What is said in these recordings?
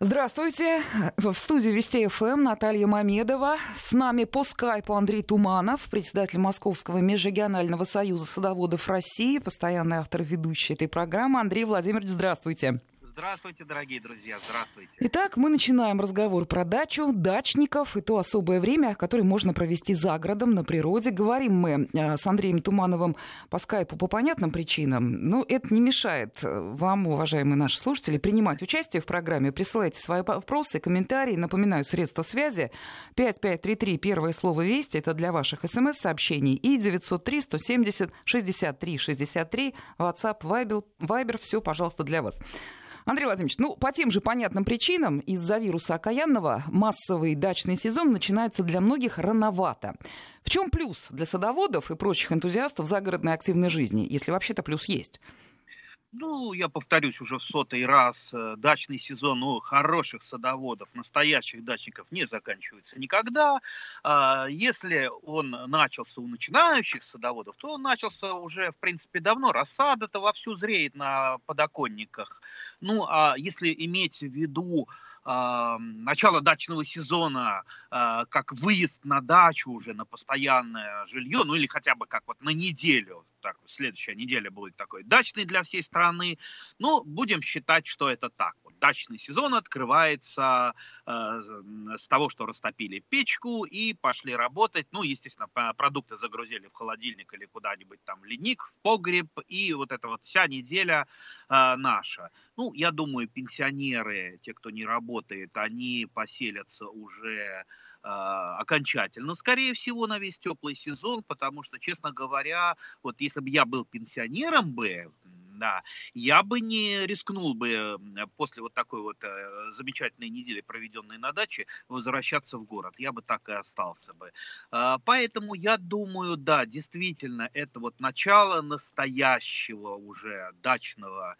Здравствуйте. В студии Вести ФМ Наталья Мамедова. С нами по скайпу Андрей Туманов, председатель Московского межрегионального союза садоводов России, постоянный автор и ведущий этой программы. Андрей Владимирович, здравствуйте. Здравствуйте, дорогие друзья, здравствуйте. Итак, мы начинаем разговор про дачу, дачников и то особое время, которое можно провести за городом, на природе. Говорим мы э, с Андреем Тумановым по скайпу по понятным причинам, но это не мешает э, вам, уважаемые наши слушатели, принимать участие в программе. Присылайте свои вопросы, комментарии. Напоминаю, средства связи 5533, первое слово «Вести», это для ваших смс-сообщений, и 903 170 63 63, WhatsApp, Viber, Viber все, пожалуйста, для вас. Андрей Владимирович, ну, по тем же понятным причинам, из-за вируса окаянного, массовый дачный сезон начинается для многих рановато. В чем плюс для садоводов и прочих энтузиастов загородной активной жизни, если вообще-то плюс есть? Ну, я повторюсь уже в сотый раз, э, дачный сезон у хороших садоводов, настоящих дачников не заканчивается никогда. А, если он начался у начинающих садоводов, то он начался уже, в принципе, давно. Рассада-то вовсю зреет на подоконниках. Ну, а если иметь в виду начало дачного сезона а, как выезд на дачу уже на постоянное жилье, ну или хотя бы как вот на неделю, так, следующая неделя будет такой дачный для всей страны, ну, будем считать, что это так. Вот, дачный сезон открывается э, с того, что растопили печку и пошли работать, ну, естественно, продукты загрузили в холодильник или куда-нибудь там ледник, в погреб, и вот эта вот вся неделя э, наша. Ну, я думаю, пенсионеры, те, кто не работает, они поселятся уже окончательно. Скорее всего, на весь теплый сезон, потому что, честно говоря, вот если бы я был пенсионером бы, да, я бы не рискнул бы после вот такой вот э, замечательной недели, проведенной на даче, возвращаться в город. Я бы так и остался бы. Э, поэтому я думаю, да, действительно, это вот начало настоящего уже дачного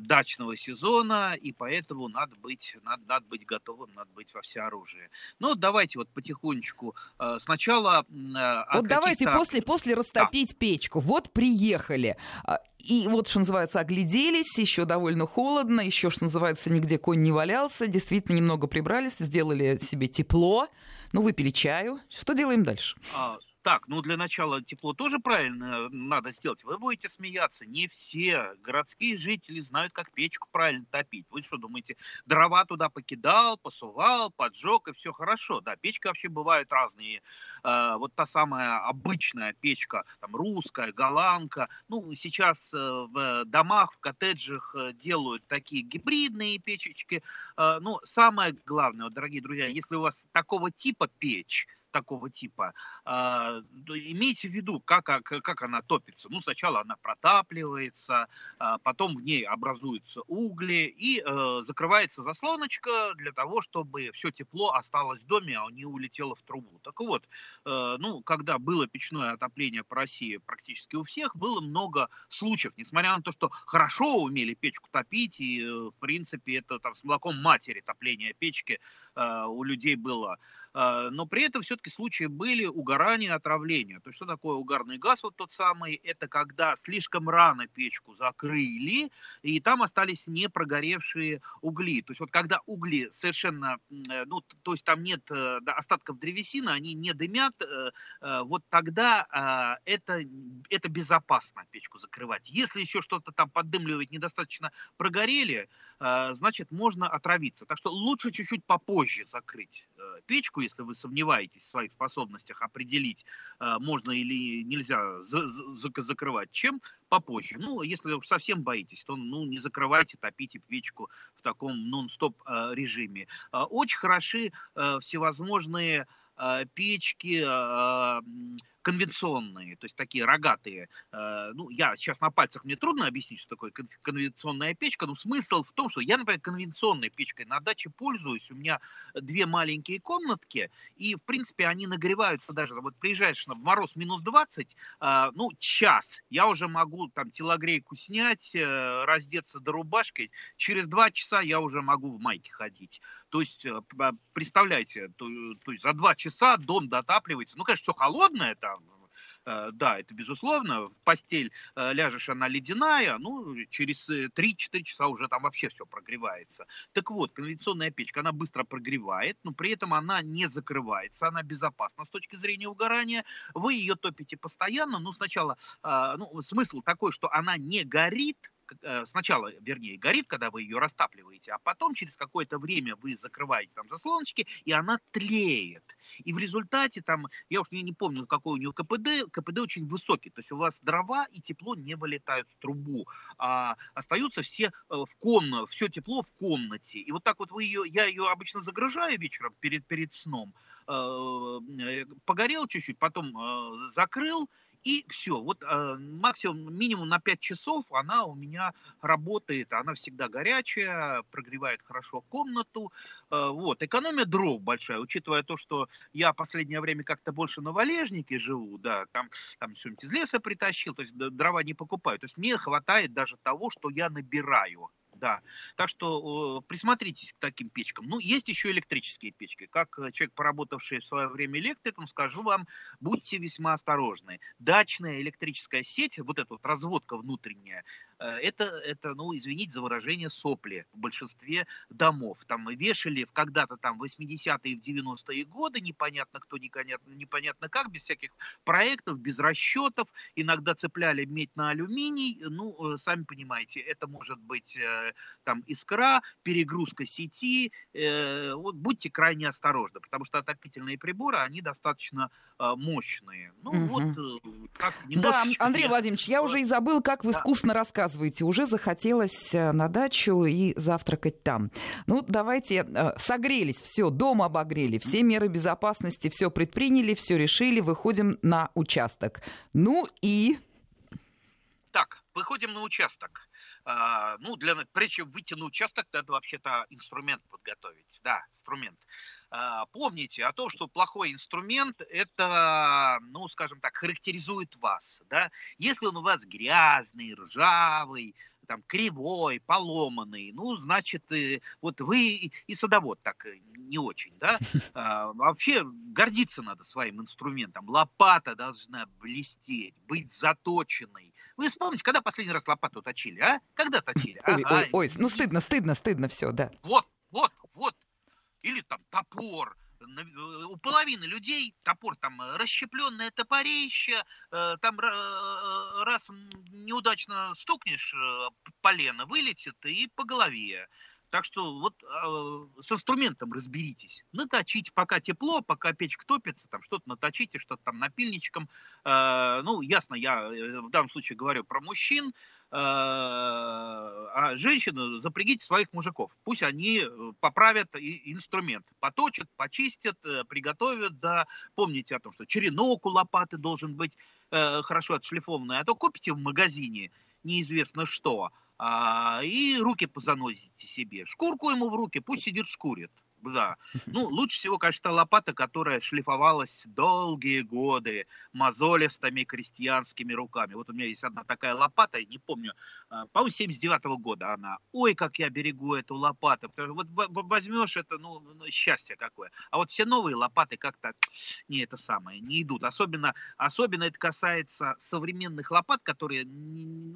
дачного сезона, и поэтому надо быть, надо, надо быть готовым, надо быть во всеоружии. Ну, давайте вот потихонечку э, сначала... Э, вот давайте после, после растопить да. печку. Вот приехали. А, и вот, что называется, огляделись, еще довольно холодно, еще, что называется, нигде конь не валялся, действительно немного прибрались, сделали себе тепло, ну, выпили чаю. Что делаем дальше? А, так, ну для начала тепло тоже правильно надо сделать. Вы будете смеяться. Не все городские жители знают, как печку правильно топить. Вы что думаете, дрова туда покидал, посувал, поджег и все хорошо. Да, печка вообще бывают разные. Э, вот та самая обычная печка, там русская, голландка. Ну, сейчас э, в домах, в коттеджах э, делают такие гибридные печечки. Э, ну, самое главное, дорогие друзья, если у вас такого типа печь, такого типа, э, имейте в виду, как, как, как она топится. Ну, сначала она протапливается, э, потом в ней образуются угли и э, закрывается заслоночка для того, чтобы все тепло осталось в доме, а не улетело в трубу. Так вот, э, ну, когда было печное отопление по России практически у всех, было много случаев, несмотря на то, что хорошо умели печку топить, и, э, в принципе, это там с молоком матери топление печки у людей было а, но при этом все-таки случаи были угорания, отравления. То есть что такое угарный газ вот тот самый? Это когда слишком рано печку закрыли, и там остались не прогоревшие угли. То есть вот когда угли совершенно, э, ну, то есть там нет э, да, остатков древесины, они не дымят, э, вот тогда а, это, это безопасно печку закрывать. Если еще что-то там поддымливать недостаточно прогорели, значит можно отравиться. Так что лучше чуть-чуть попозже закрыть печку, если вы сомневаетесь в своих способностях определить, э, можно или нельзя закрывать, чем попозже. Ну, если уж совсем боитесь, то ну, не закрывайте, топите печку в таком нон-стоп э, режиме. Э, очень хороши всевозможные печки, конвенционные, то есть такие рогатые. Э, ну, я сейчас на пальцах мне трудно объяснить, что такое конвенционная печка, но смысл в том, что я, например, конвенционной печкой на даче пользуюсь. У меня две маленькие комнатки, и, в принципе, они нагреваются даже, вот приезжаешь на мороз минус 20, э, ну, час, я уже могу там телогрейку снять, э, раздеться до рубашки, через два часа я уже могу в майке ходить. То есть, представляете, то, то есть за два часа дом дотапливается, ну, конечно, все холодное там, Э, да, это безусловно. В постель э, ляжешь, она ледяная, ну, через 3-4 э, часа уже там вообще все прогревается. Так вот, конвенционная печка, она быстро прогревает, но при этом она не закрывается, она безопасна с точки зрения угорания. Вы ее топите постоянно, ну, сначала, ну, смысл такой, что она не горит, сначала, вернее, горит, когда вы ее растапливаете, а потом через какое-то время вы закрываете там заслоночки, и она тлеет. И в результате там, я уж не, не помню, какой у нее КПД, КПД очень высокий, то есть у вас дрова и тепло не вылетают в трубу, а остаются все э, в комнате, все тепло в комнате. И вот так вот вы ее, я ее обычно загружаю вечером перед, перед сном, э, погорел чуть-чуть, потом закрыл, и все. Вот э, максимум, минимум на 5 часов она у меня работает. Она всегда горячая, прогревает хорошо комнату. Э, вот. Экономия дров большая, учитывая то, что я последнее время как-то больше на валежнике живу, да, там, там что-нибудь из леса притащил, то есть дрова не покупаю. То есть мне хватает даже того, что я набираю. Да. Так что э, присмотритесь к таким печкам. Ну, есть еще электрические печки. Как э, человек, поработавший в свое время электриком, скажу вам, будьте весьма осторожны. Дачная электрическая сеть, вот эта вот разводка внутренняя, это, это, ну, извините за выражение, сопли в большинстве домов. Там вешали когда-то там 80-е, в 90-е годы, непонятно кто, непонятно, непонятно как, без всяких проектов, без расчетов, иногда цепляли медь на алюминий, ну, э, сами понимаете, это может быть э, там искра, перегрузка сети, вот будьте крайне осторожны, потому что отопительные приборы, они достаточно мощные. Ну, угу. вот как немножечко... Да, Андрей Владимирович, я уже и забыл, как вы да. вкусно рассказывали рассказываете, уже захотелось э, на дачу и завтракать там. Ну, давайте, э, согрелись, все, дом обогрели, все меры безопасности, все предприняли, все решили, выходим на участок. Ну и... Так, выходим на участок. А, ну, для, прежде чем выйти на участок, надо вообще-то инструмент подготовить. Да, инструмент. А, помните о том, что плохой инструмент это, ну, скажем так, характеризует вас, да. Если он у вас грязный, ржавый, там, кривой, поломанный, ну, значит, э, вот вы и садовод так э, не очень, да. А, вообще гордиться надо своим инструментом. Лопата должна блестеть, быть заточенной. Вы вспомните, когда последний раз лопату точили, а? Когда точили? Ой, ага. ой, ой, ну стыдно, стыдно, стыдно все, да. Вот, вот, или там топор. Э, у половины людей топор там э, расщепленное топорище, э, там раз неудачно стукнешь, полено вылетит и по голове. Так что вот э, с инструментом разберитесь. Наточите, пока тепло, пока печка топится, там что-то наточите, что-то там напильничком. Э, ну, ясно, я в данном случае говорю про мужчин. Э, а женщины запрягите своих мужиков. Пусть они э, поправят инструмент, поточат, почистят, э, приготовят. Да. Помните о том, что черенок у лопаты должен быть хорошо отшлифованный. А то купите в магазине неизвестно что, а, и руки позаносите себе. Шкурку ему в руки, пусть сидит шкурит да. Ну, лучше всего, конечно, лопата, которая шлифовалась долгие годы мозолистыми крестьянскими руками. Вот у меня есть одна такая лопата, не помню, а, по-моему, 79 -го года она. Ой, как я берегу эту лопату. Вот возьмешь это, ну, ну, счастье какое. А вот все новые лопаты как-то не это самое, не идут. Особенно, особенно это касается современных лопат, которые,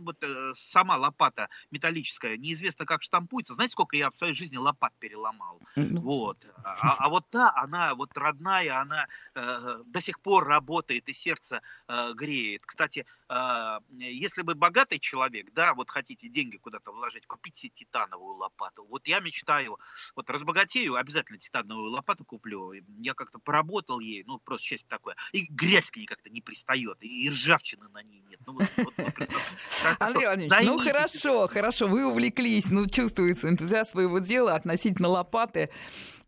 вот э, сама лопата металлическая, неизвестно как штампуется. Знаете, сколько я в своей жизни лопат переломал? Вот вот. А, а вот та, она вот родная, она э, до сих пор работает и сердце э, греет. Кстати, э, если бы богатый человек, да, вот хотите деньги куда-то вложить, купите титановую лопату. Вот я мечтаю, вот разбогатею, обязательно титановую лопату куплю. Я как-то поработал ей, ну, просто счастье такое. И грязь к ней как-то не пристает, и ржавчины на ней нет. Ну, вот, вот, вот, Андрей Владимирович, ну хорошо, хорошо, вы увлеклись, ну, чувствуется энтузиазм своего дела относительно лопаты.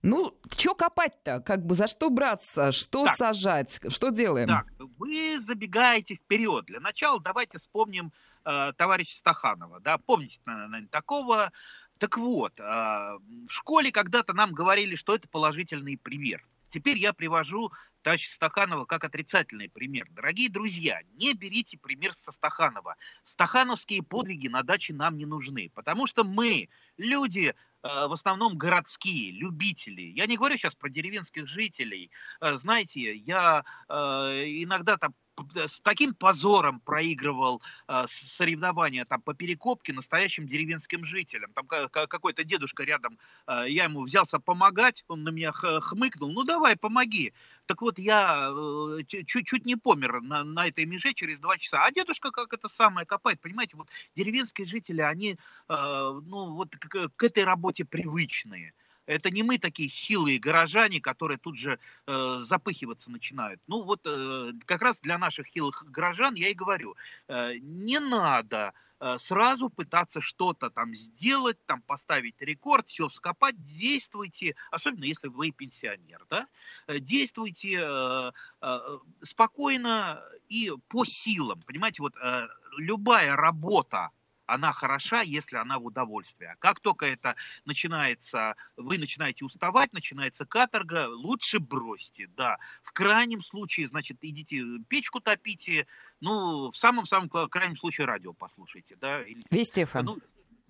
Ну, что копать-то? Как бы за что браться? Что так, сажать? Что делаем? Так, вы забегаете вперед. Для начала давайте вспомним э, товарища Стаханова. Да, помните, наверное, такого. Так вот, э, в школе когда-то нам говорили, что это положительный пример. Теперь я привожу товарища Стаханова как отрицательный пример. Дорогие друзья, не берите пример со Стаханова. Стахановские подвиги на даче нам не нужны, потому что мы, люди в основном городские, любители. Я не говорю сейчас про деревенских жителей. Э, знаете, я э, иногда там с таким позором проигрывал э, соревнования там по перекопке настоящим деревенским жителям. Там какой-то дедушка рядом, э, я ему взялся помогать, он на меня хмыкнул, ну давай, помоги. Так вот, я э, чуть-чуть не помер на, на этой меже через два часа. А дедушка как это самое копает, понимаете, вот деревенские жители, они, э, ну, вот к, к этой работе привычные. Это не мы такие хилые горожане, которые тут же э, запыхиваться начинают. Ну вот э, как раз для наших хилых горожан я и говорю, э, не надо э, сразу пытаться что-то там сделать, там поставить рекорд, все вскопать, действуйте, особенно если вы пенсионер, да, э, действуйте э, э, спокойно и по силам, понимаете, вот э, любая работа, она хороша, если она в удовольствие. Как только это начинается, вы начинаете уставать, начинается каторга, лучше бросьте, да. В крайнем случае, значит, идите печку топите, ну, в самом-самом крайнем случае радио послушайте, да. Или, Вести Ну,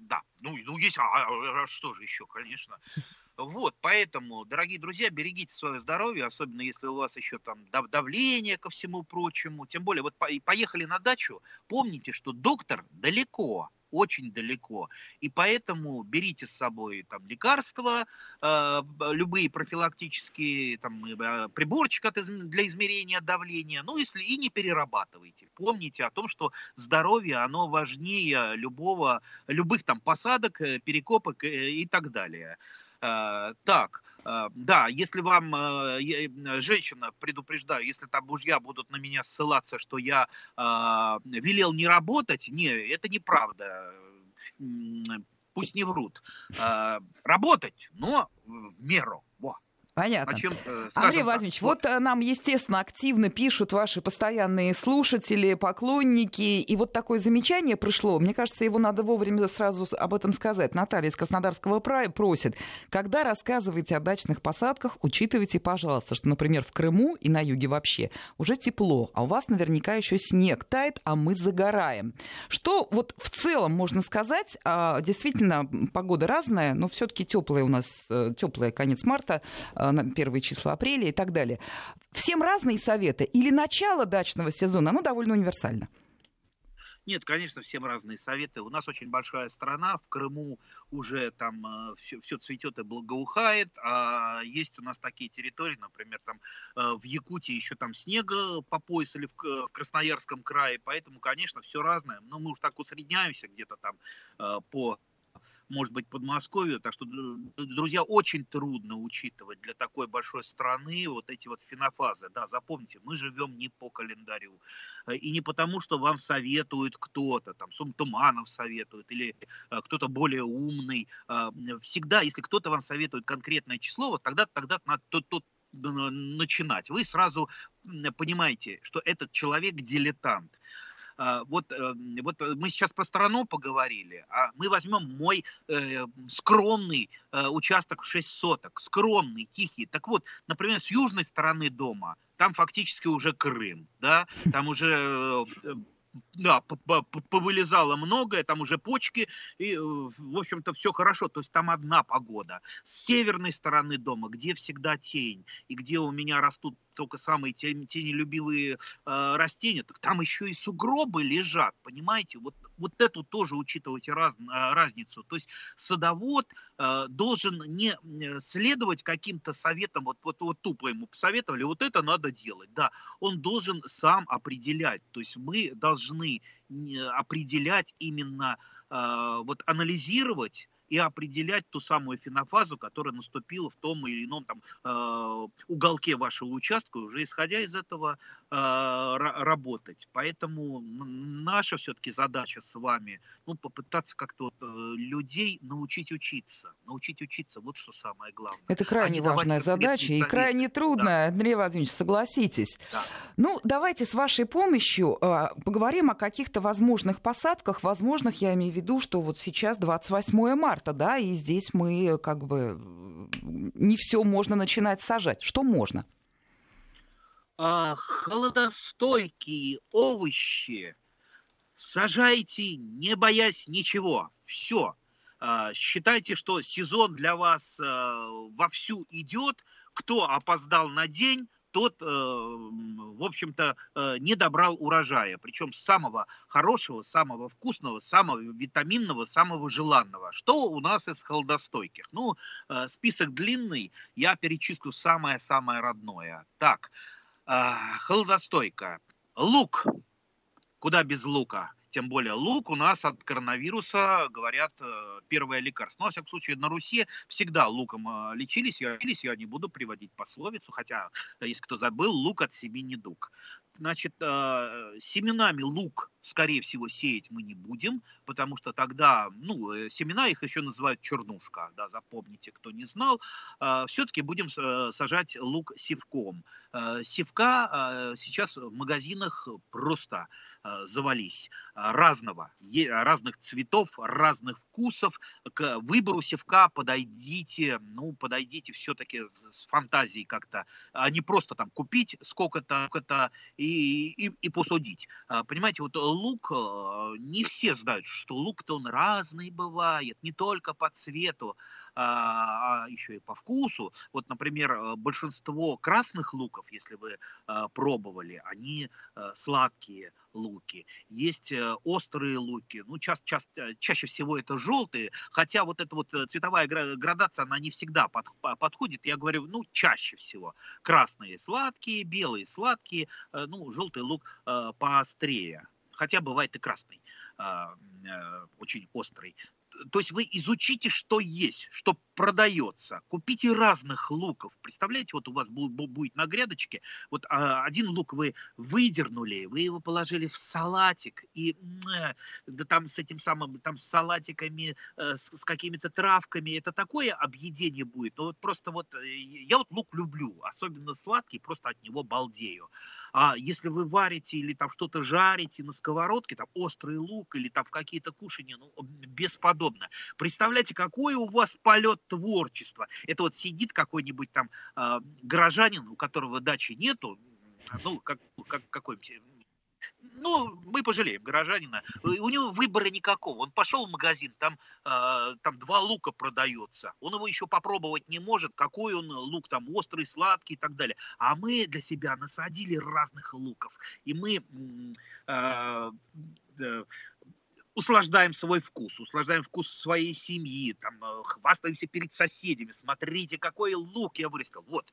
да, ну, ну есть, а, а, а что же еще, конечно. Вот, поэтому, дорогие друзья, берегите свое здоровье, особенно если у вас еще там давление ко всему прочему. Тем более, вот поехали на дачу, помните, что доктор далеко, очень далеко. И поэтому берите с собой там лекарства, э, любые профилактические там, э, приборчик для измерения давления, ну если и не перерабатывайте. Помните о том, что здоровье, оно важнее любого, любых там посадок, э, перекопок э, и так далее. Э, так, э, да, если вам э, женщина, предупреждаю, если там мужья будут на меня ссылаться, что я велел не работать, не, это неправда. Пусть не врут. Работать, но в меру. Во. Понятно. Почем, э, Андрей Владимирович, вот. вот э, нам, естественно, активно пишут ваши постоянные слушатели, поклонники, и вот такое замечание пришло. Мне кажется, его надо вовремя сразу об этом сказать. Наталья из Краснодарского края просит, когда рассказываете о дачных посадках, учитывайте, пожалуйста, что, например, в Крыму и на юге вообще уже тепло, а у вас наверняка еще снег тает, а мы загораем. Что вот в целом можно сказать? А, действительно, погода разная, но все-таки теплая у нас, э, теплая конец марта, первые числа апреля и так далее. Всем разные советы или начало дачного сезона, оно довольно универсально? Нет, конечно, всем разные советы. У нас очень большая страна, в Крыму уже там все, э, все цветет и благоухает, а есть у нас такие территории, например, там э, в Якутии еще там снега по пояс или в Красноярском крае, поэтому, конечно, все разное. Но мы уж так усредняемся где-то там по может быть, Подмосковью. Так что, друзья, очень трудно учитывать для такой большой страны вот эти вот фенофазы. Да, запомните, мы живем не по календарю. Э, и не потому, что вам советует кто-то, там, Сум Туманов советует, или э, кто-то более умный. Э, всегда, если кто-то вам советует конкретное число, вот тогда, тогда надо тут начинать. Вы сразу понимаете, что этот человек дилетант. А, вот, э, вот мы сейчас про страну поговорили, а мы возьмем мой э, скромный э, участок в 6 соток, скромный, тихий. Так вот, например, с южной стороны дома, там фактически уже Крым, да, там уже э, да, повылезало многое, там уже почки, и, в общем-то, все хорошо, то есть там одна погода. С северной стороны дома, где всегда тень, и где у меня растут только самые тенелюбивые э, растения, так там еще и сугробы лежат, понимаете? Вот, вот эту тоже учитывайте раз, э, разницу. То есть садовод э, должен не э, следовать каким-то советам, вот, вот, вот тупо ему посоветовали, вот это надо делать, да. Он должен сам определять, то есть мы должны определять именно, э, вот анализировать и определять ту самую фенофазу, которая наступила в том или ином там, э, уголке вашего участка, уже исходя из этого э, работать. Поэтому наша все-таки задача с вами, ну, попытаться как-то э, людей научить учиться. Научить учиться, вот что самое главное. Это крайне а важная задача и крайне трудная, да. Андрей Владимирович, согласитесь. Да. Ну, давайте с вашей помощью э, поговорим о каких-то возможных посадках. Возможных, я имею в виду, что вот сейчас 28 марта марта, да, и здесь мы как бы не все можно начинать сажать. Что можно? А, холодостойкие овощи сажайте, не боясь ничего. Все. А, считайте, что сезон для вас а, вовсю идет. Кто опоздал на день, тот, э, в общем-то, э, не добрал урожая. Причем самого хорошего, самого вкусного, самого витаминного, самого желанного. Что у нас из холодостойких? Ну, э, список длинный, я перечислю самое-самое родное. Так, холодостойка. Лук. Куда без лука? Тем более лук у нас от коронавируса, говорят, э, первое лекарство. Но, во всяком случае, на Руси всегда луком э, лечились. Я, я не буду приводить пословицу, хотя, э, если кто забыл, лук от себе не Значит, семенами лук скорее всего, сеять мы не будем, потому что тогда, ну, э, семена их еще называют чернушка, да, запомните, кто не знал, а, все-таки будем э, сажать лук севком. Э, севка сейчас в магазинах просто завались разного, разных цветов, разных вкусов. К выбору севка подойдите, ну, подойдите все-таки с фантазией как-то, а не просто там купить сколько-то, сколько и, и, и посудить. Понимаете, вот лук, э, не все знают, что лук-то он разный бывает, не только по цвету, а, а еще и по вкусу. Вот, например, э, большинство красных луков, если вы э, пробовали, они сладкие луки. Есть острые луки, ну, ча- ча- чаще всего это желтые, хотя вот эта вот цветовая градация, она не всегда под, подходит. Я говорю, ну, чаще всего. Красные сладкие, белые сладкие, ну, желтый лук поострее хотя бывает и красный, а, э, очень острый то есть вы изучите, что есть, что продается. Купите разных луков. Представляете, вот у вас будет на грядочке, вот а, один лук вы выдернули, вы его положили в салатик, и да там с этим самым, там с салатиками, э, с, с какими-то травками, это такое объедение будет. Ну вот просто вот, э, я вот лук люблю, особенно сладкий, просто от него балдею. А если вы варите или там что-то жарите на сковородке, там острый лук или там в какие-то кушания, ну, бесподобно подобное. Представляете, какой у вас полет творчества. Это вот сидит какой-нибудь там э, горожанин, у которого дачи нету, ну, как, как какой-нибудь ну, мы пожалеем горожанина. У него выбора никакого. Он пошел в магазин, там, э, там два лука продается. Он его еще попробовать не может, какой он лук, там, острый, сладкий и так далее. А мы для себя насадили разных луков. И мы э, э, услаждаем свой вкус, услаждаем вкус своей семьи, там, э, хвастаемся перед соседями, смотрите, какой лук я вырастил. Вот,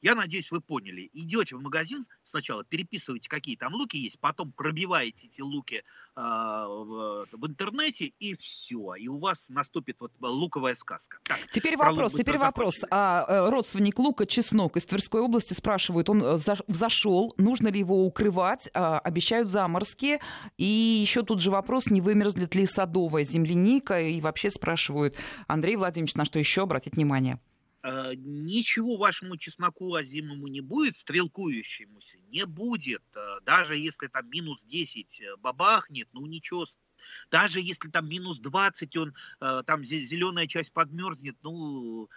я надеюсь, вы поняли. Идете в магазин сначала, переписываете, какие там луки есть, потом пробиваете эти луки э, в, в интернете, и все. И у вас наступит вот луковая сказка. Так, теперь вопрос, теперь вопрос. А, э, родственник лука Чеснок из Тверской области спрашивает, он э, зашел, нужно ли его укрывать? А, обещают заморские. И еще тут же вопрос, не вымерзнет ли садовая земляника? И вообще спрашивают, Андрей Владимирович, на что еще обратить внимание? Э, ничего вашему чесноку озимому не будет, стрелкующемуся не будет. Э, даже если там минус 10 э, бабахнет, ну ничего даже если там минус 20, он, там зеленая часть подмерзнет, ну,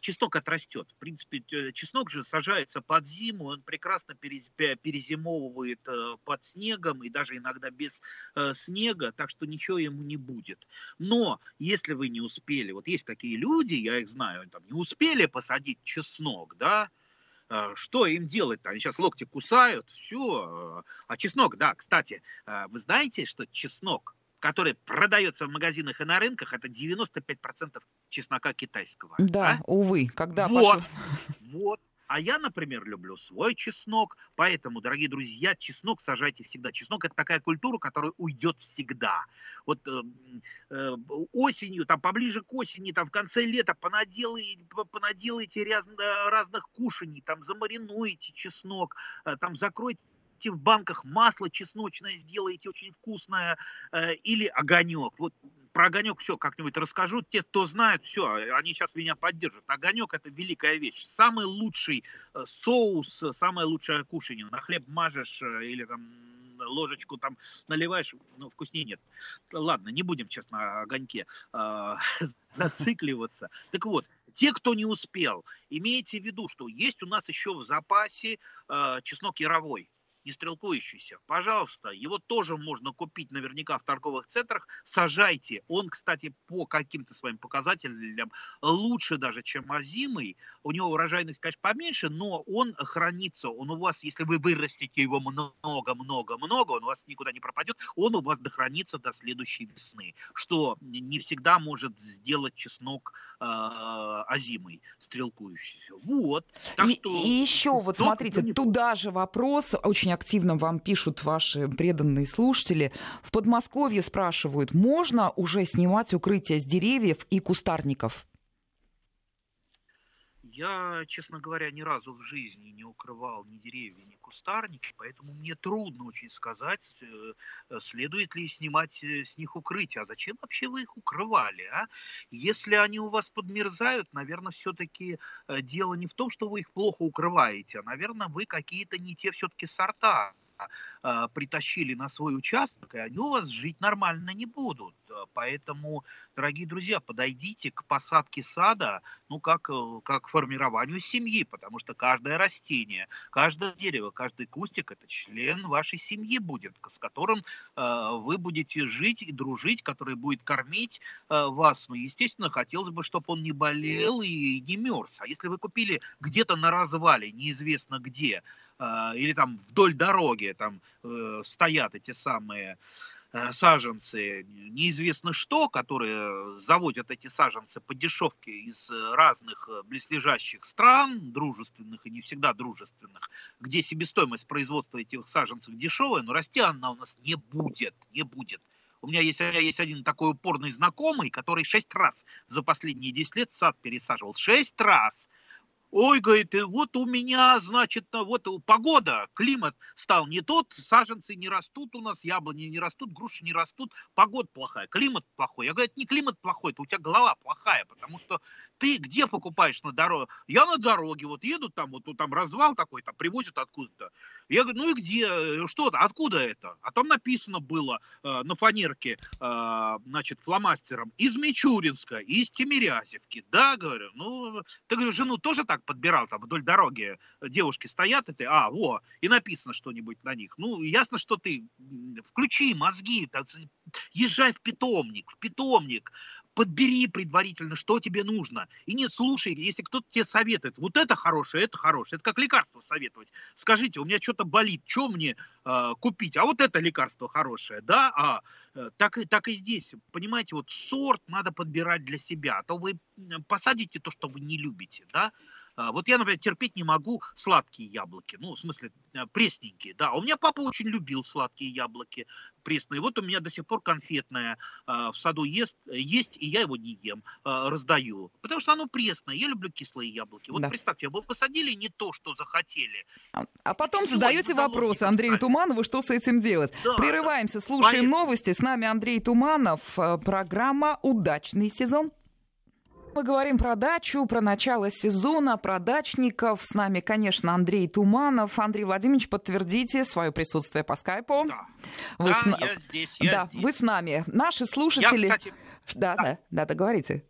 чеснок отрастет. В принципе, чеснок же сажается под зиму, он прекрасно перезимовывает э, под снегом и даже иногда без э, снега, так что ничего ему не будет. Но если вы не успели, вот есть такие люди, я их знаю, там не успели посадить чеснок, да, что им делать? Они сейчас локти кусают, все. А чеснок, да, кстати, вы знаете, что чеснок который продается в магазинах и на рынках, это 95% чеснока китайского. Да, а? увы, когда Вот, пошел... вот. А я, например, люблю свой чеснок, поэтому, дорогие друзья, чеснок сажайте всегда. Чеснок это такая культура, которая уйдет всегда. Вот э, э, осенью, там поближе к осени, там в конце лета понаделаете, понаделаете раз, разных кушаний, там замаринуете чеснок, э, там закройте в банках масло чесночное сделаете очень вкусное, э, или огонек. Вот про огонек все как-нибудь расскажу. Те, кто знает, все, они сейчас меня поддержат. Огонек это великая вещь. Самый лучший э, соус, самое лучшее кушанье. На хлеб мажешь э, или там ложечку там наливаешь, ну, вкуснее нет. Ладно, не будем на огоньке э, зацикливаться. Так вот, те, кто не успел, имейте в виду, что есть у нас еще в запасе э, чеснок яровой не стрелкующийся, пожалуйста, его тоже можно купить наверняка в торговых центрах, сажайте. Он, кстати, по каким-то своим показателям лучше даже, чем озимый. У него урожайность, конечно, поменьше, но он хранится. Он у вас, если вы вырастите его много-много-много, он у вас никуда не пропадет, он у вас дохранится до следующей весны, что не всегда может сделать чеснок э, озимый, стрелкующийся. Вот. Так и, что, и еще, вот смотрите, туда же вопрос очень активно вам пишут ваши преданные слушатели. В Подмосковье спрашивают, можно уже снимать укрытие с деревьев и кустарников? Я, честно говоря, ни разу в жизни не укрывал ни деревья, ни кустарники, поэтому мне трудно очень сказать, э, следует ли снимать э, с них укрытие. А зачем вообще вы их укрывали? А? Если они у вас подмерзают, наверное, все-таки э, дело не в том, что вы их плохо укрываете, а, наверное, вы какие-то не те все-таки сорта э, притащили на свой участок, и они у вас жить нормально не будут. Поэтому, дорогие друзья, подойдите к посадке сада, ну, как, э, как к формированию семьи, потому что каждое растение, каждое дерево, каждый кустик – это член вашей семьи будет, с которым э, вы будете жить и дружить, который будет кормить э, вас. Ну, естественно, хотелось бы, чтобы он не болел и не мерз. А если вы купили где-то на развале, неизвестно где, или там вдоль дороги, там э, стоят эти самые Э, саженцы, неизвестно что, которые заводят эти саженцы по дешевке из разных э, близлежащих стран, дружественных и не всегда дружественных, где себестоимость производства этих саженцев дешевая, но расти она у нас не будет, не будет. У меня есть, у меня есть один такой упорный знакомый, который шесть раз за последние 10 лет сад пересаживал. Шесть раз! Ой, говорит, вот у меня, значит, вот погода, климат стал не тот, саженцы не растут у нас, яблони не растут, груши не растут, погода плохая, климат плохой. Я говорю, это не климат плохой, это у тебя голова плохая, потому что ты где покупаешь на дороге? Я на дороге, вот еду там, вот там развал такой, там привозят откуда-то. Я говорю, ну и где, что то откуда это? А там написано было э, на фанерке, э, значит, фломастером, из Мичуринска, из Тимирязевки. Да, говорю, ну, ты, говорю, жену тоже так так подбирал, там вдоль дороги девушки стоят, и ты, а, во, и написано что-нибудь на них. Ну, ясно, что ты включи мозги, так, езжай в питомник, в питомник, подбери предварительно, что тебе нужно. И нет, слушай, если кто-то тебе советует, вот это хорошее, это хорошее, это как лекарство советовать. Скажите, у меня что-то болит, что мне э, купить? А вот это лекарство хорошее, да? А, э, так, и, так и здесь, понимаете, вот сорт надо подбирать для себя, а то вы посадите то, что вы не любите, да? А, вот я, например, терпеть не могу сладкие яблоки, ну, в смысле, э, пресненькие, да. У меня папа очень любил сладкие яблоки, пресные. Вот у меня до сих пор конфетное в саду есть, есть, и я его не ем, а, раздаю. Потому что оно пресное. Я люблю кислые яблоки. Вот да. представьте, вы посадили не то, что захотели. А, а потом Все, задаете вопросы Андрею Туманову, что с этим делать. Да, Прерываемся, слушаем Поэтому... новости. С нами Андрей Туманов. Э, программа «Удачный сезон». Мы говорим про дачу, про начало сезона, про дачников. С нами, конечно, Андрей Туманов. Андрей Владимирович, подтвердите свое присутствие по скайпу. Да, вы да с... я здесь, я да, здесь. вы с нами. Наши слушатели... Я, кстати... Да, да, да, да, договорите.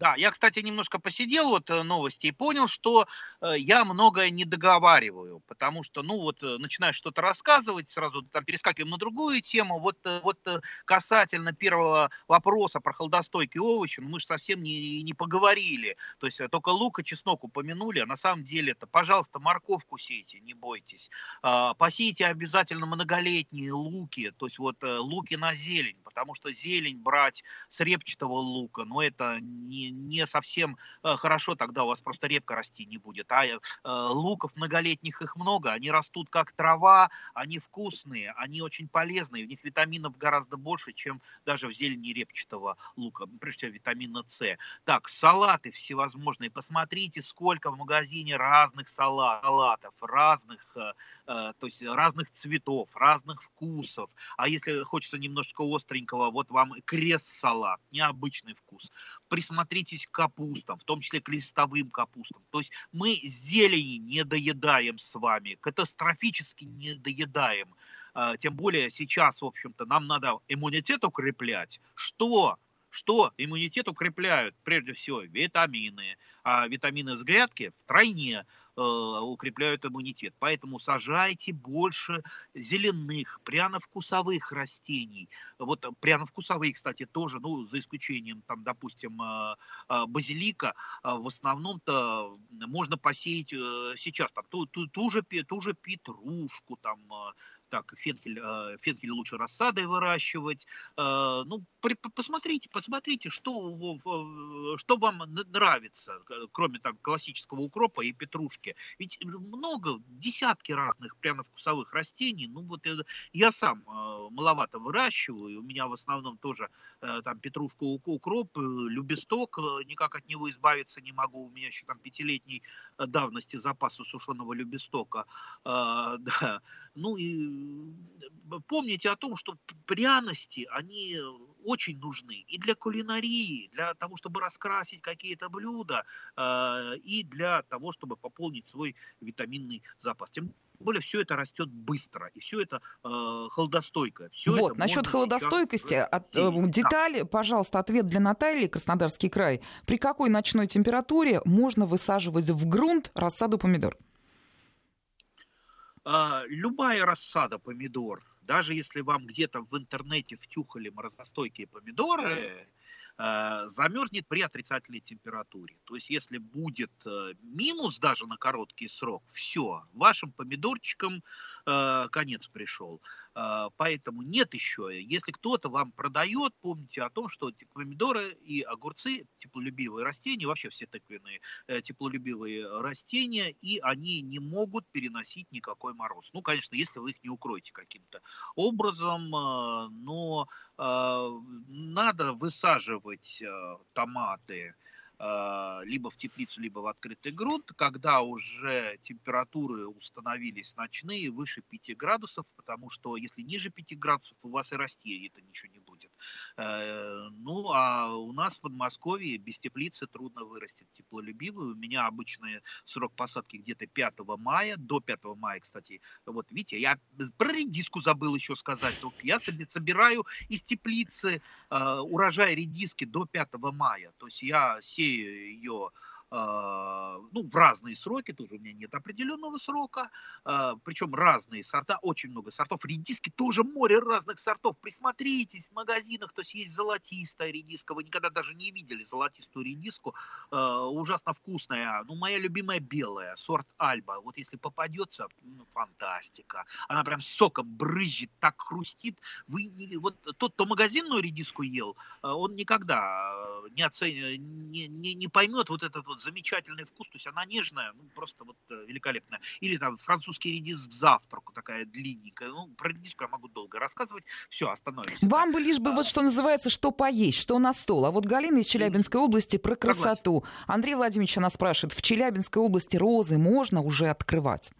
Да, я, кстати, немножко посидел вот э, новости и понял, что э, я многое не договариваю, потому что, ну вот, э, начинаешь что-то рассказывать, сразу там перескакиваем на другую тему. Вот, вот касательно первого вопроса про холодостойкие овощи, ну, мы же совсем не, не поговорили. То есть только лук и чеснок упомянули, а на самом деле это, пожалуйста, морковку сейте, не бойтесь. Э, посейте обязательно многолетние луки, то есть вот луки на зелень, потому что зелень брать с репчатого лука, ну это не, не совсем э, хорошо, тогда у вас просто репка расти не будет. А э, луков многолетних их много, они растут как трава, они вкусные, они очень полезные, в них витаминов гораздо больше, чем даже в зелени репчатого лука, прежде всего витамина С. Так, салаты всевозможные, посмотрите, сколько в магазине разных салатов, разных, э, то есть разных цветов, разных вкусов. А если хочется немножечко остренького, вот вам крест-салат, необычный вкус. Присмотрите присмотритесь к капустам, в том числе к листовым капустам. То есть мы зелени не доедаем с вами, катастрофически не доедаем. А, тем более сейчас, в общем-то, нам надо иммунитет укреплять. Что что иммунитет укрепляют прежде всего витамины, а витамины с грядки втройне э, укрепляют иммунитет. Поэтому сажайте больше зеленых, пряно-вкусовых растений. Вот пряно-вкусовые, кстати, тоже, ну, за исключением, там, допустим, э, э, базилика, э, в основном-то можно посеять э, сейчас там, ту, ту, ту, же, ту же петрушку, там, э, так, фенхель, э, фенхель лучше рассадой выращивать. Э, ну, посмотрите, посмотрите, что, что вам нравится, кроме там классического укропа и петрушки. Ведь много, десятки разных прямо вкусовых растений. Ну, вот я сам э, маловато выращиваю, у меня в основном тоже там петрушку, укроп, любесток, никак от него избавиться не могу. У меня еще там пятилетней давности запаса сушеного любестока. Да. Ну и помните о том, что пряности, они очень нужны и для кулинарии, для того, чтобы раскрасить какие-то блюда, э, и для того, чтобы пополнить свой витаминный запас. Тем более все это растет быстро, и все это э, холодостойкое. Все вот, насчет холодостойкости, от, э, детали, да. пожалуйста, ответ для Натальи, Краснодарский край. При какой ночной температуре можно высаживать в грунт рассаду помидор? А, любая рассада помидор, даже если вам где-то в интернете втюхали морозостойкие помидоры, а, замерзнет при отрицательной температуре. То есть, если будет э, минус даже на короткий срок, все, вашим помидорчикам э, конец пришел. А, поэтому нет еще. Если кто-то вам продает, помните о том, что помидоры и огурцы теплолюбивые растения, вообще все тыквенные э, теплолюбивые растения, и они не могут переносить никакой мороз. Ну, конечно, если вы их не укроете каким-то образом, но надо высаживать томаты, Э, либо в теплицу, либо в открытый грунт, когда уже температуры установились ночные выше 5 градусов, потому что если ниже 5 градусов, у вас и расти это ничего не будет. Э, ну, а у нас в Подмосковье без теплицы трудно вырастет теплолюбивый. У меня обычный срок посадки где-то 5 мая, до 5 мая, кстати. Вот видите, я про редиску забыл еще сказать. Я собираю из теплицы э, урожай редиски до 5 мая. То есть я сею ее а, ну, в разные сроки, тоже у меня нет определенного срока, а, причем разные сорта, очень много сортов. Редиски тоже море разных сортов. Присмотритесь в магазинах, то есть есть золотистая редиска, вы никогда даже не видели золотистую редиску, а, ужасно вкусная. Ну, моя любимая белая, сорт Альба. Вот если попадется, ну, фантастика. Она прям соком брызжет, так хрустит. Вы вот тот, кто магазинную редиску ел, он никогда не, оцен... не, не, не поймет вот этот вот замечательный вкус, то есть она нежная, ну, просто вот э, великолепная. Или там французский редис к завтраку, такая длинненькая. Ну, про редиску я могу долго рассказывать. Все, остановимся. Вам бы лишь бы а... вот что называется, что поесть, что на стол. А вот Галина из Челябинской области про красоту. Согласен. Андрей Владимирович она спрашивает, в Челябинской области розы можно уже открывать?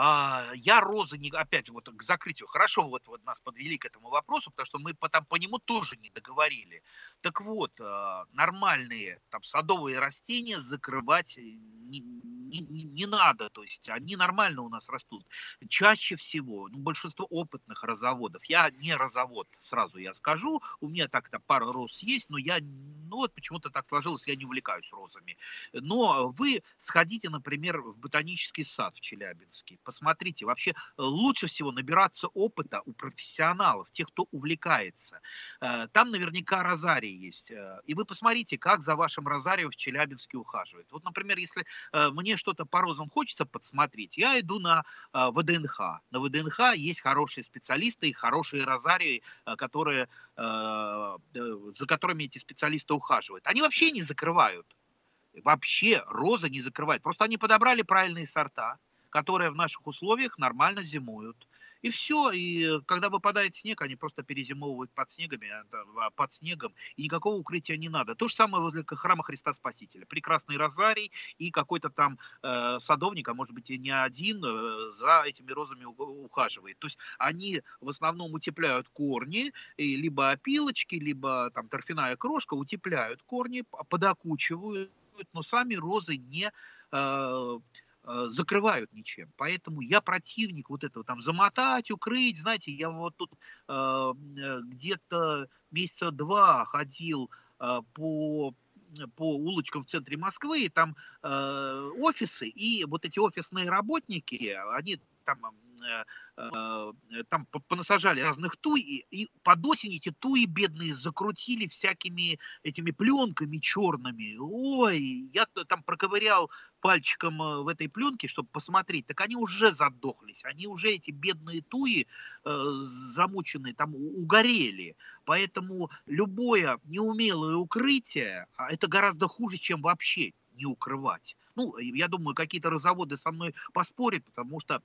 А, я розы не опять вот к закрытию. Хорошо, вот, вот нас подвели к этому вопросу, потому что мы потом по нему тоже не договорили. Так вот, а, нормальные там садовые растения закрывать не, не, не надо, то есть они нормально у нас растут. Чаще всего, ну, большинство опытных розоводов, я не розовод, сразу я скажу, у меня так-то пара роз есть, но я, ну вот почему-то так сложилось, я не увлекаюсь розами. Но вы сходите, например, в ботанический сад в Челябинске, посмотрите, вообще э, лучше всего набираться опыта у профессионалов, тех, кто увлекается. Э, там наверняка розарий есть. Э, и вы посмотрите, как за вашим розарием в Челябинске ухаживает. Вот, например, если мне что-то по розам хочется подсмотреть, я иду на ВДНХ. На ВДНХ есть хорошие специалисты и хорошие розарии, которые, за которыми эти специалисты ухаживают. Они вообще не закрывают вообще розы не закрывают. Просто они подобрали правильные сорта, которые в наших условиях нормально зимуют. И все, и когда выпадает снег, они просто перезимовывают под, снегами, а, под снегом, и никакого укрытия не надо. То же самое возле храма Христа Спасителя. Прекрасный розарий и какой-то там э, садовник, а может быть и не один, э, за этими розами ухаживает. То есть они в основном утепляют корни, и либо опилочки, либо там торфяная крошка утепляют корни, подокучивают, но сами розы не... Э, э, закрывают ничем. Поэтому я противник вот этого там замотать, укрыть. Знаете, я вот тут э, где-то месяца два ходил э, по по улочкам в центре Москвы, и там э, офисы, и вот эти офисные работники, они там Э, э, там понасажали разных туй, и, и под осень эти туи бедные закрутили всякими этими пленками черными. Ой, я там проковырял пальчиком э, в этой пленке, чтобы посмотреть, так они уже задохлись, они уже эти бедные туи э, замученные там угорели. Поэтому любое неумелое укрытие, а это гораздо хуже, чем вообще не укрывать. Ну, я думаю, какие-то разоводы со мной поспорят, потому что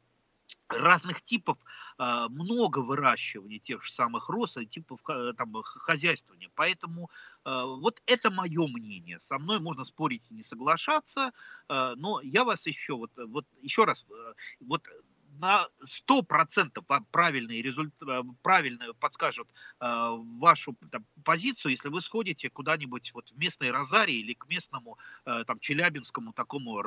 разных типов, а, много выращивания тех же самых роз, типов там, хозяйствования. Поэтому а, вот это мое мнение. Со мной можно спорить и не соглашаться, а, но я вас еще, вот, вот еще раз, вот на 100% правильный результат, правильно подскажут вашу там, позицию, если вы сходите куда-нибудь вот в местной Розарии или к местному там, челябинскому такому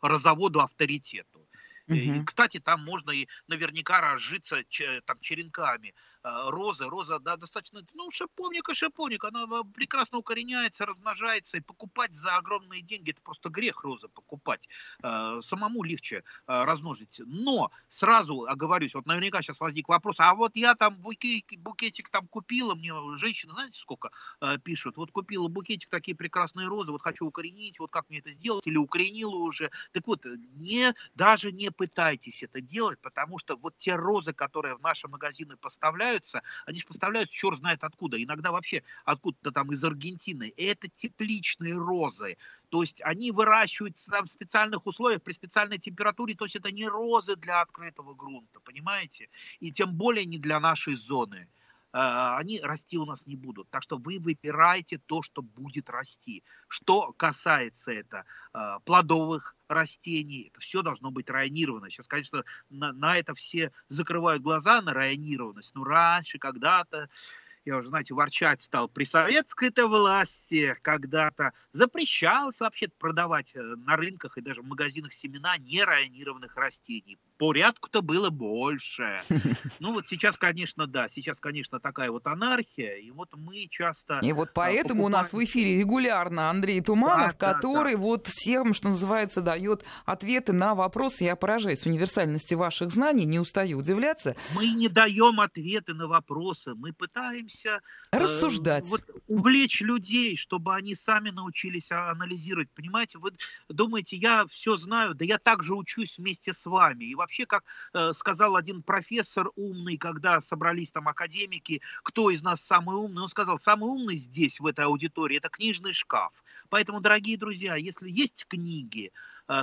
розоводу авторитету. Угу. Кстати, там можно и наверняка разжиться там черенками. А, розы, роза да, достаточно, ну, шиповник и шиповник, она прекрасно укореняется, размножается, и покупать за огромные деньги, это просто грех розы покупать. А, самому легче а, размножить. Но сразу оговорюсь, вот наверняка сейчас возник вопрос, а вот я там букетик, букетик там купила, мне женщины, знаете, сколько пишут, вот купила букетик, такие прекрасные розы, вот хочу укоренить, вот как мне это сделать, или укоренила уже. Так вот, не, даже не пытайтесь это делать, потому что вот те розы, которые в наши магазины поставляются, они же поставляют черт знает откуда, иногда вообще откуда-то там из Аргентины. И это тепличные розы, то есть они выращиваются там в специальных условиях, при специальной температуре, то есть это не розы для открытого грунта, понимаете? И тем более не для нашей зоны. Э, они расти у нас не будут. Так что вы выбираете то, что будет расти. Что касается это э, плодовых растений, это все должно быть районировано. Сейчас, конечно, на, на это все закрывают глаза, на районированность. Но раньше, когда-то, я уже, знаете, ворчать стал, при советской-то власти когда-то запрещалось вообще продавать э, на рынках и даже в магазинах семена нерайонированных растений порядку-то было больше. Ну вот сейчас, конечно, да, сейчас, конечно, такая вот анархия, и вот мы часто... И вот а, поэтому покупаем... у нас в эфире регулярно Андрей Туманов, да, который да, да. вот всем, что называется, дает ответы на вопросы. Я поражаюсь универсальности ваших знаний, не устаю удивляться. Мы не даем ответы на вопросы, мы пытаемся... Э, Рассуждать. Э, вот, увлечь людей, чтобы они сами научились анализировать. Понимаете, вы думаете, я все знаю, да я также учусь вместе с вами. И вообще, как э, сказал один профессор умный, когда собрались там академики, кто из нас самый умный, он сказал, самый умный здесь, в этой аудитории, это книжный шкаф. Поэтому, дорогие друзья, если есть книги,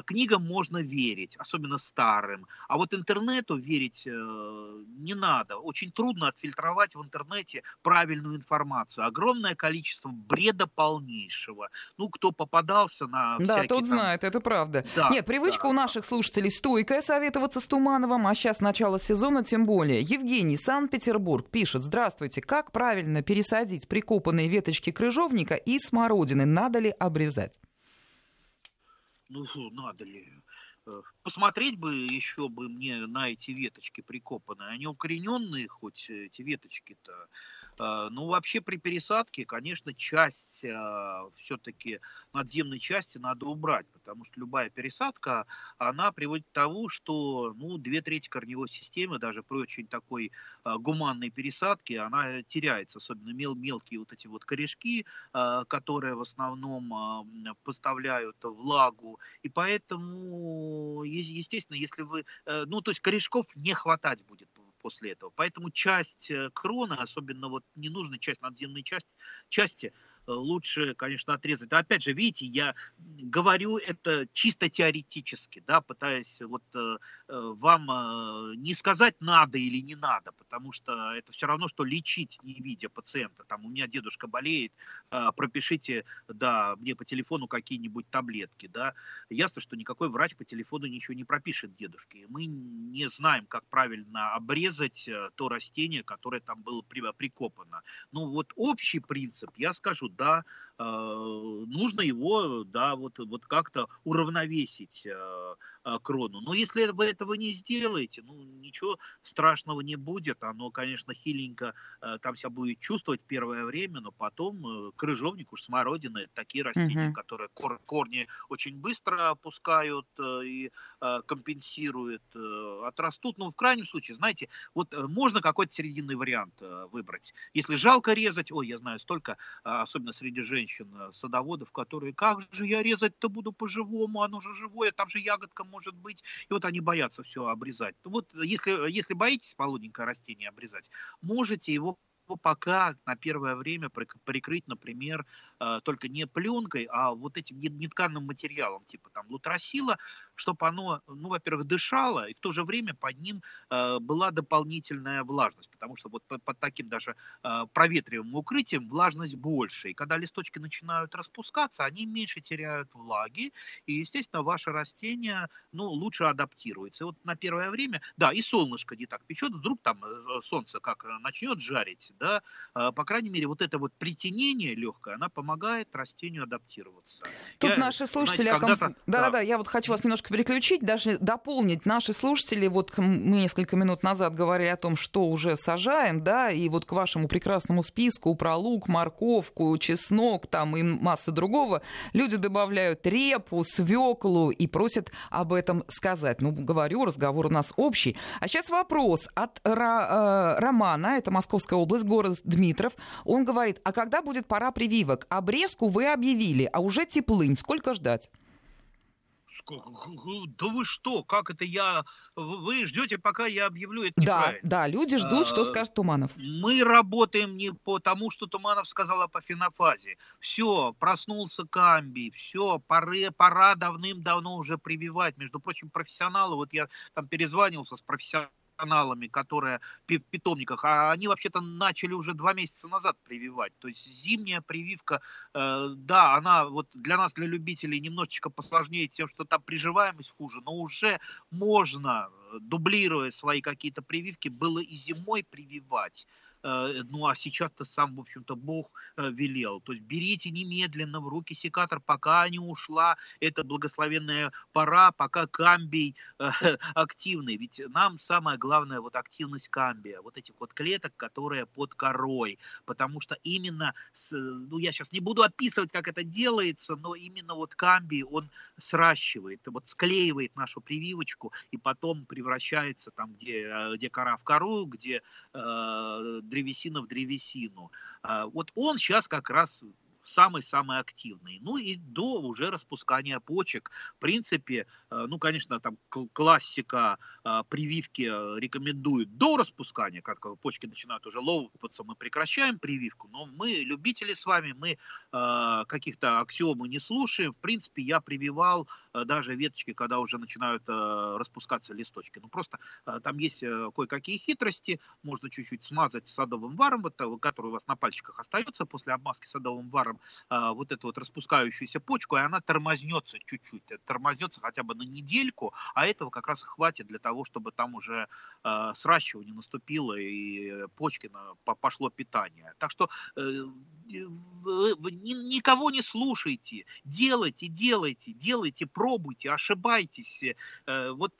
книгам можно верить, особенно старым. А вот интернету верить э, не надо. Очень трудно отфильтровать в интернете правильную информацию. Огромное количество бреда полнейшего. Ну, кто попадался на Да, тот там... знает, это правда. Да, Нет, привычка да. у наших слушателей стойкая советоваться с Тумановым, а сейчас начало сезона тем более. Евгений, Санкт-Петербург, пишет, здравствуйте, как правильно пересадить прикопанные веточки крыжовника и смородины? Надо ли обрезать? Ну, надо ли. Э, посмотреть бы еще бы мне на эти веточки прикопанные. Они укорененные хоть эти веточки-то. А, ну, вообще при пересадке, конечно, часть а, все-таки надземной части надо убрать, потому что любая пересадка, она приводит к тому, что, ну, две трети корневой системы, даже при очень такой а, гуманной пересадке, она теряется, особенно мел мелкие вот эти вот корешки, которые в основном поставляют влагу, и поэтому, естественно, если вы, э, ну, то есть корешков не хватать будет после этого. Поэтому часть э, кроны, особенно вот ненужная часть надземной части, части лучше, конечно, отрезать. Но опять же, видите, я говорю это чисто теоретически, да, пытаясь вот э, э, вам э, не сказать надо или не надо, потому что это все равно, что лечить, не видя пациента. Там у меня дедушка болеет, э, пропишите, да, мне по телефону какие-нибудь таблетки, да. Ясно, что никакой врач по телефону ничего не пропишет дедушке. Мы не знаем, как правильно обрезать э, то растение, которое там было прикопано. Ну вот общий принцип, я скажу, 다 нужно его, да, вот, вот как-то уравновесить а, крону. Но если вы этого не сделаете, ну, ничего страшного не будет. Оно, конечно, хиленько э, там себя будет чувствовать первое время, но потом э, крыжовник, уж смородина, это такие растения, угу. которые кор корни очень быстро опускают э, и компенсируют, отрастут. Ну, в крайнем случае, знаете, вот можно какой-то серединный вариант выбрать. Если жалко резать, ой, я знаю столько, особенно среди женщин, садоводов, которые, как же я резать-то буду по-живому, оно же живое, там же ягодка может быть. И вот они боятся все обрезать. Вот если, если боитесь молоденькое растение обрезать, можете его пока на первое время прикрыть, например, э, только не пленкой, а вот этим нетканным материалом, типа там лутросила, чтобы оно, ну, во-первых, дышало, и в то же время под ним э, была дополнительная влажность, потому что вот под таким даже э, проветриваемым укрытием влажность больше, и когда листочки начинают распускаться, они меньше теряют влаги, и, естественно, ваше растение, ну, лучше адаптируется. И вот на первое время, да, и солнышко не так печет, вдруг там солнце как начнет жарить, да, а, по крайней мере, вот это вот притенение легкое, она помогает растению адаптироваться. Тут я, наши слушатели... Знаете, да, да, да, я вот хочу вас немножко переключить, даже дополнить. Наши слушатели, вот мы несколько минут назад говорили о том, что уже сажаем, да, и вот к вашему прекрасному списку про лук, морковку, чеснок там и массу другого, люди добавляют репу, свеклу и просят об этом сказать. Ну, говорю, разговор у нас общий. А сейчас вопрос от Ра- э, Романа, это Московская область, город Дмитров. Он говорит, а когда будет пора прививок? Обрезку вы объявили, а уже теплынь. Сколько ждать? Да вы что, как это я... Вы ждете, пока я объявлю это Да, да, люди ждут, что а, скажет Туманов. Мы работаем не по тому, что Туманов сказал по фенофазе. Все, проснулся Камби, все, пора, пора давным-давно уже прививать. Между прочим, профессионалы, вот я там перезванивался с профессионалом, каналами, которые в питомниках, а они вообще-то начали уже два месяца назад прививать. То есть зимняя прививка, э, да, она вот для нас, для любителей, немножечко посложнее тем, что там приживаемость хуже, но уже можно, э, дублируя свои какие-то прививки, было и зимой прививать. Э, ну а сейчас-то сам, в общем-то, Бог э, велел. То есть берите немедленно в руки секатор, пока не ушла эта благословенная пора, пока камбий э, активный. Ведь нам самое главное вот активность камбия, вот этих вот клеток, которые под корой. Потому что именно, с, ну я сейчас не буду описывать, как это делается, но именно вот камбий, он сращивает, вот склеивает нашу прививочку и потом превращается там, где, где кора в кору, где э, древесина в древесину. А, вот он сейчас как раз самый-самый активный. Ну и до уже распускания почек. В принципе, э, ну, конечно, там классика э, прививки э, рекомендует до распускания, как почки начинают уже лопаться, мы прекращаем прививку, но мы любители с вами, мы каких-то аксиомы не слушаем. В принципе, я прививал даже веточки, когда уже начинают распускаться листочки. Ну, просто там есть кое-какие хитрости, можно чуть-чуть смазать садовым варом, который у вас на пальчиках остается после обмазки садовым варом, ударом а, вот эту вот распускающуюся почку, и она тормознется чуть-чуть, тормознется хотя бы на недельку, а этого как раз хватит для того, чтобы там уже а, сращивание наступило и почки пошло питание. Так что э, никого не слушайте, делайте, делайте, делайте, пробуйте, ошибайтесь. Э, вот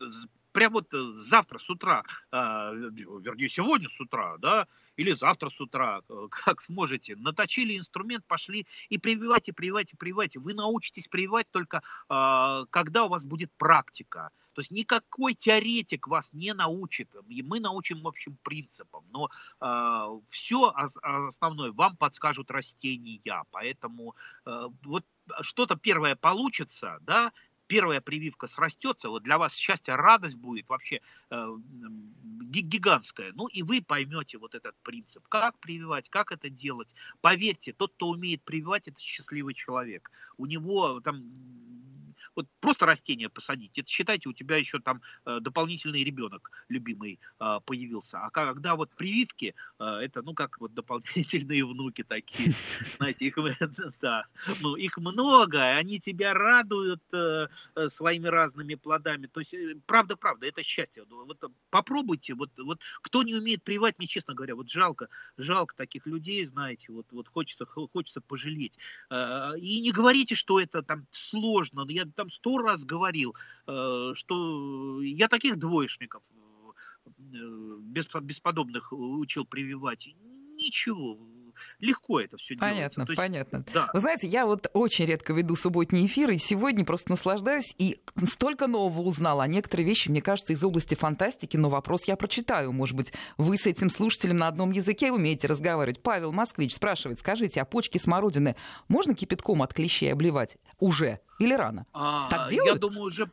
прямо вот завтра с утра, а, вернее сегодня с утра, да, или завтра с утра, э, как сможете. Наточили инструмент, пошли и прививайте, прививайте, прививайте. Вы научитесь прививать только э, когда у вас будет практика. То есть никакой теоретик вас не научит. И мы научим общим принципам. Но э, все основное вам подскажут растения. Поэтому э, вот что-то первое получится, да, первая прививка срастется, вот для вас счастье, радость будет вообще э, гигантская. Ну и вы поймете вот этот принцип, как прививать, как это делать. Поверьте, тот, кто умеет прививать, это счастливый человек. У него там вот просто растение посадить, это считайте, у тебя еще там э, дополнительный ребенок любимый э, появился. А когда вот прививки, э, это, ну, как вот дополнительные внуки такие, знаете, их, да, ну, их много, они тебя радуют э, э, своими разными плодами. То есть, э, правда, правда, это счастье. Вот попробуйте, вот, вот кто не умеет прививать, мне, честно говоря, вот жалко, жалко таких людей, знаете, вот, вот хочется, хочется пожалеть. И не говорите, что это там сложно. Я там сто раз говорил, что я таких двоечников бесподобных учил прививать. Ничего, легко это все понятно, делается. Понятно, понятно. Да. Вы знаете, я вот очень редко веду субботние эфиры, и сегодня просто наслаждаюсь и столько нового узнала. А некоторые вещи, мне кажется, из области фантастики, но вопрос я прочитаю. Может быть, вы с этим слушателем на одном языке умеете разговаривать. Павел Москвич спрашивает, скажите, а почки смородины можно кипятком от клещей обливать? Уже? Или рано? А, так делают? Я думаю, уже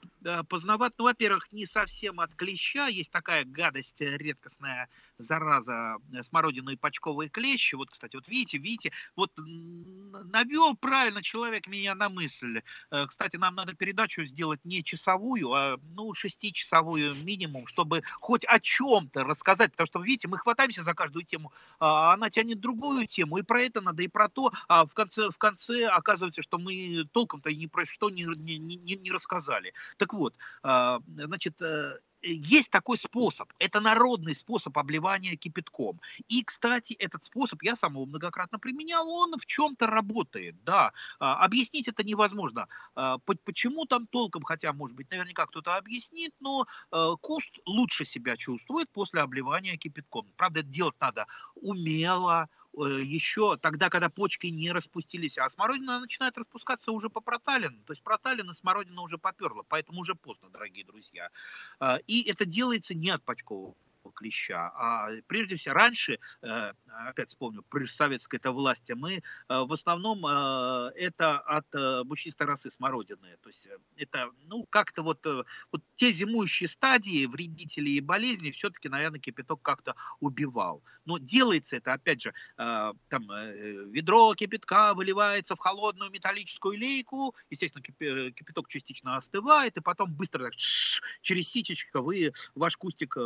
поздновато. Ну, во-первых, не совсем от клеща. Есть такая гадость, э, редкостная зараза, э, смородиные почковые клещи. Вот, кстати, вот видите, видите, вот навел правильно человек меня на мысль. Э, кстати, нам надо передачу сделать не часовую, а, ну, шестичасовую минимум, чтобы хоть о чем-то рассказать. Потому что, видите, мы хватаемся за каждую тему, а она тянет другую тему. И про это надо, и про то. А в конце, в конце оказывается, что мы толком-то и не про что не, не, не, не рассказали. Так вот, а, значит, э, есть такой способ. Это народный способ обливания кипятком. И, кстати, этот способ я сам его многократно применял, он в чем-то работает, да. А, объяснить это невозможно. А, почему там толком, хотя, может быть, наверняка кто-то объяснит, но куст лучше себя чувствует после обливания кипятком. Правда, это делать надо умело, Э, еще тогда, когда почки не распустились, а смородина начинает распускаться уже по проталину, то есть проталина смородина уже поперла, поэтому уже поздно, дорогие друзья. А, и это делается не от почкового клеща. А прежде всего, раньше, э, опять вспомню, при советской это власти, мы э, в основном э, это от бучистой росы смородины. То есть это, ну, как-то вот, вот те зимующие стадии вредителей и болезней все-таки, наверное, кипяток как-то убивал. Но делается это, опять же, там ведро кипятка выливается в холодную металлическую лейку, естественно, кипяток частично остывает, и потом быстро так, через ситечко вы ваш кустик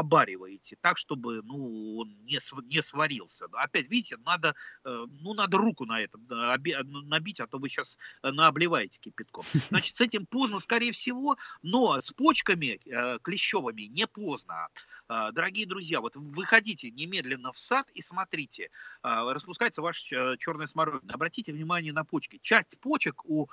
обариваете так, чтобы ну, он не, не сварился. Опять, видите, надо, э, ну, надо руку на это набить, а то вы сейчас э, наобливаете кипятком. Значит, с этим поздно, скорее всего, но с почками э, клещевыми не поздно. Дорогие друзья, вот выходите немедленно в сад и смотрите, распускается ваш черная смородина. Обратите внимание на почки. Часть почек у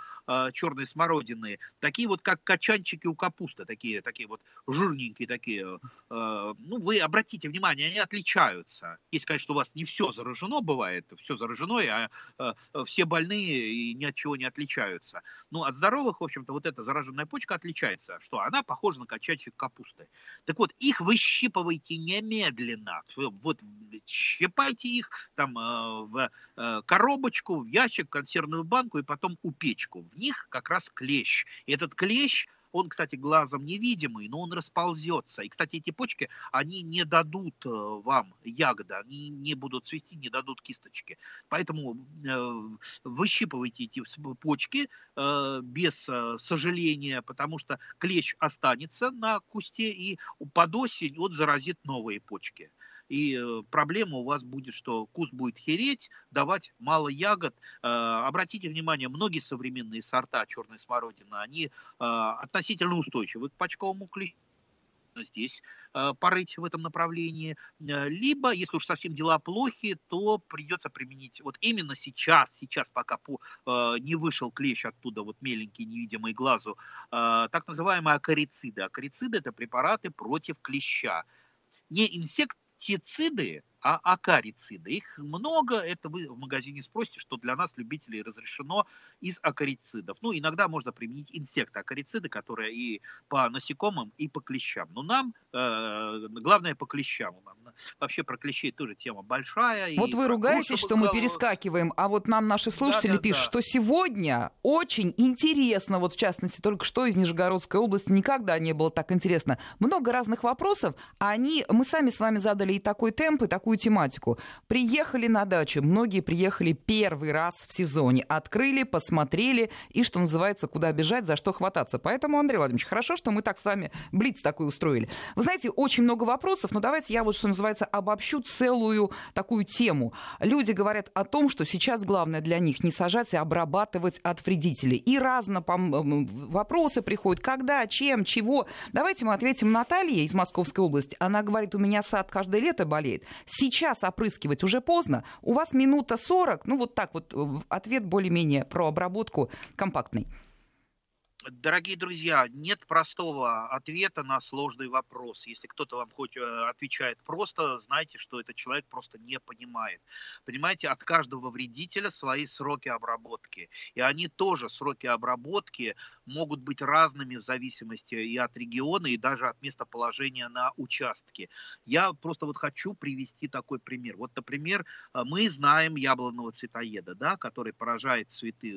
черной смородины такие вот, как качанчики у капусты, такие, такие вот жирненькие, такие Э, ну, вы обратите внимание, они отличаются. Если, конечно, у вас не все заражено бывает, все заражено, а э, все больные и ни от чего не отличаются. Ну, от здоровых, в общем-то, вот эта зараженная почка отличается, что она похожа на качачек капусты. Так вот, их выщипывайте немедленно. Вот щипайте их там э, в коробочку, в ящик, консервную банку и потом у печку. В них как раз клещ. И этот клещ он, кстати, глазом невидимый, но он расползется. И, кстати, эти почки, они не дадут э, вам ягоды, они не будут цвести, не дадут кисточки. Поэтому э, выщипывайте эти почки э, без сожаления, потому что клещ останется на кусте, и под осень он заразит новые почки и э, проблема у вас будет, что куст будет хереть, давать мало ягод. Э, обратите внимание, многие современные сорта черной смородины, они э, относительно устойчивы к почковому клещу здесь э, порыть в этом направлении. Либо, если уж совсем дела плохи, то придется применить вот именно сейчас, сейчас пока по, не вышел клещ оттуда, вот меленький, невидимый глазу, так называемые акарициды. Акарициды – это препараты против клеща. Не инсект пестициды, а акарициды. Их много, это вы в магазине спросите, что для нас, любителей, разрешено из акарицидов. Ну, иногда можно применить инсекты акарициды, которые и по насекомым, и по клещам. Но нам, э, главное, по клещам. Вообще про клещей тоже тема большая. Вот вы ругаетесь, что мы перескакиваем, а вот нам наши слушатели да, да, пишут, да. что сегодня очень интересно, вот в частности, только что из Нижегородской области никогда не было так интересно. Много разных вопросов, а они, мы сами с вами задали и такой темп, и такой такую тематику. Приехали на дачу, многие приехали первый раз в сезоне, открыли, посмотрели и, что называется, куда бежать, за что хвататься. Поэтому, Андрей Владимирович, хорошо, что мы так с вами блиц такой устроили. Вы знаете, очень много вопросов, но давайте я вот, что называется, обобщу целую такую тему. Люди говорят о том, что сейчас главное для них не сажать, а обрабатывать от вредителей. И разно вопросы приходят, когда, чем, чего. Давайте мы ответим Наталье из Московской области. Она говорит, у меня сад каждое лето болеет. Сейчас опрыскивать уже поздно. У вас минута 40. Ну, вот так вот э, ответ более-менее про обработку компактный. Дорогие друзья, нет простого ответа на сложный вопрос. Если кто-то вам хоть э, отвечает просто, знайте, что этот человек просто не понимает. Понимаете, от каждого вредителя свои сроки обработки. И они тоже, сроки обработки, могут быть разными в зависимости и от региона, и даже от местоположения на участке. Я просто вот хочу привести такой пример. Вот, например, э, мы знаем яблонного цветоеда, да, который поражает цветы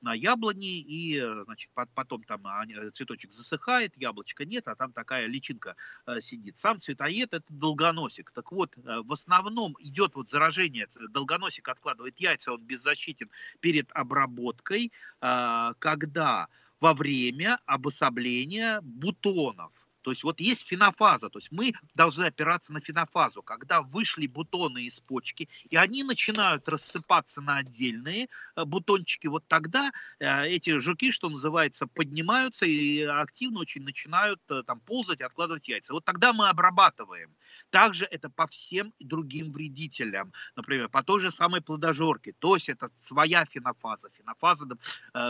на яблони и э, значит, потом там э, цветочек засыхает, яблочко нет, а там такая личинка сидит. Сам цветоед это долгоносик. Так вот, в основном идет вот заражение, долгоносик откладывает яйца, он беззащитен перед обработкой, когда во время обособления бутонов. То есть вот есть фенофаза, то есть мы должны опираться на фенофазу, когда вышли бутоны из почки, и они начинают рассыпаться на отдельные э, бутончики, вот тогда э, эти жуки, что называется, поднимаются и активно очень начинают э, там ползать откладывать яйца. Вот тогда мы обрабатываем. Также это по всем другим вредителям, например, по той же самой плодожорке. То есть это своя фенофаза, фенофаза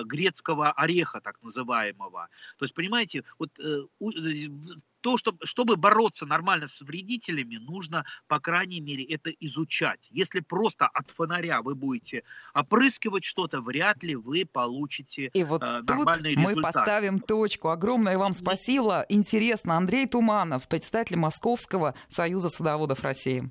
грецкого ореха, так называемого. То есть, понимаете, вот то, что, чтобы бороться нормально с вредителями, нужно, по крайней мере, это изучать. Если просто от фонаря вы будете опрыскивать что-то, вряд ли вы получите И вот э, нормальный тут результат. мы поставим точку. Огромное вам спасибо. Интересно. Андрей Туманов, председатель Московского союза садоводов России.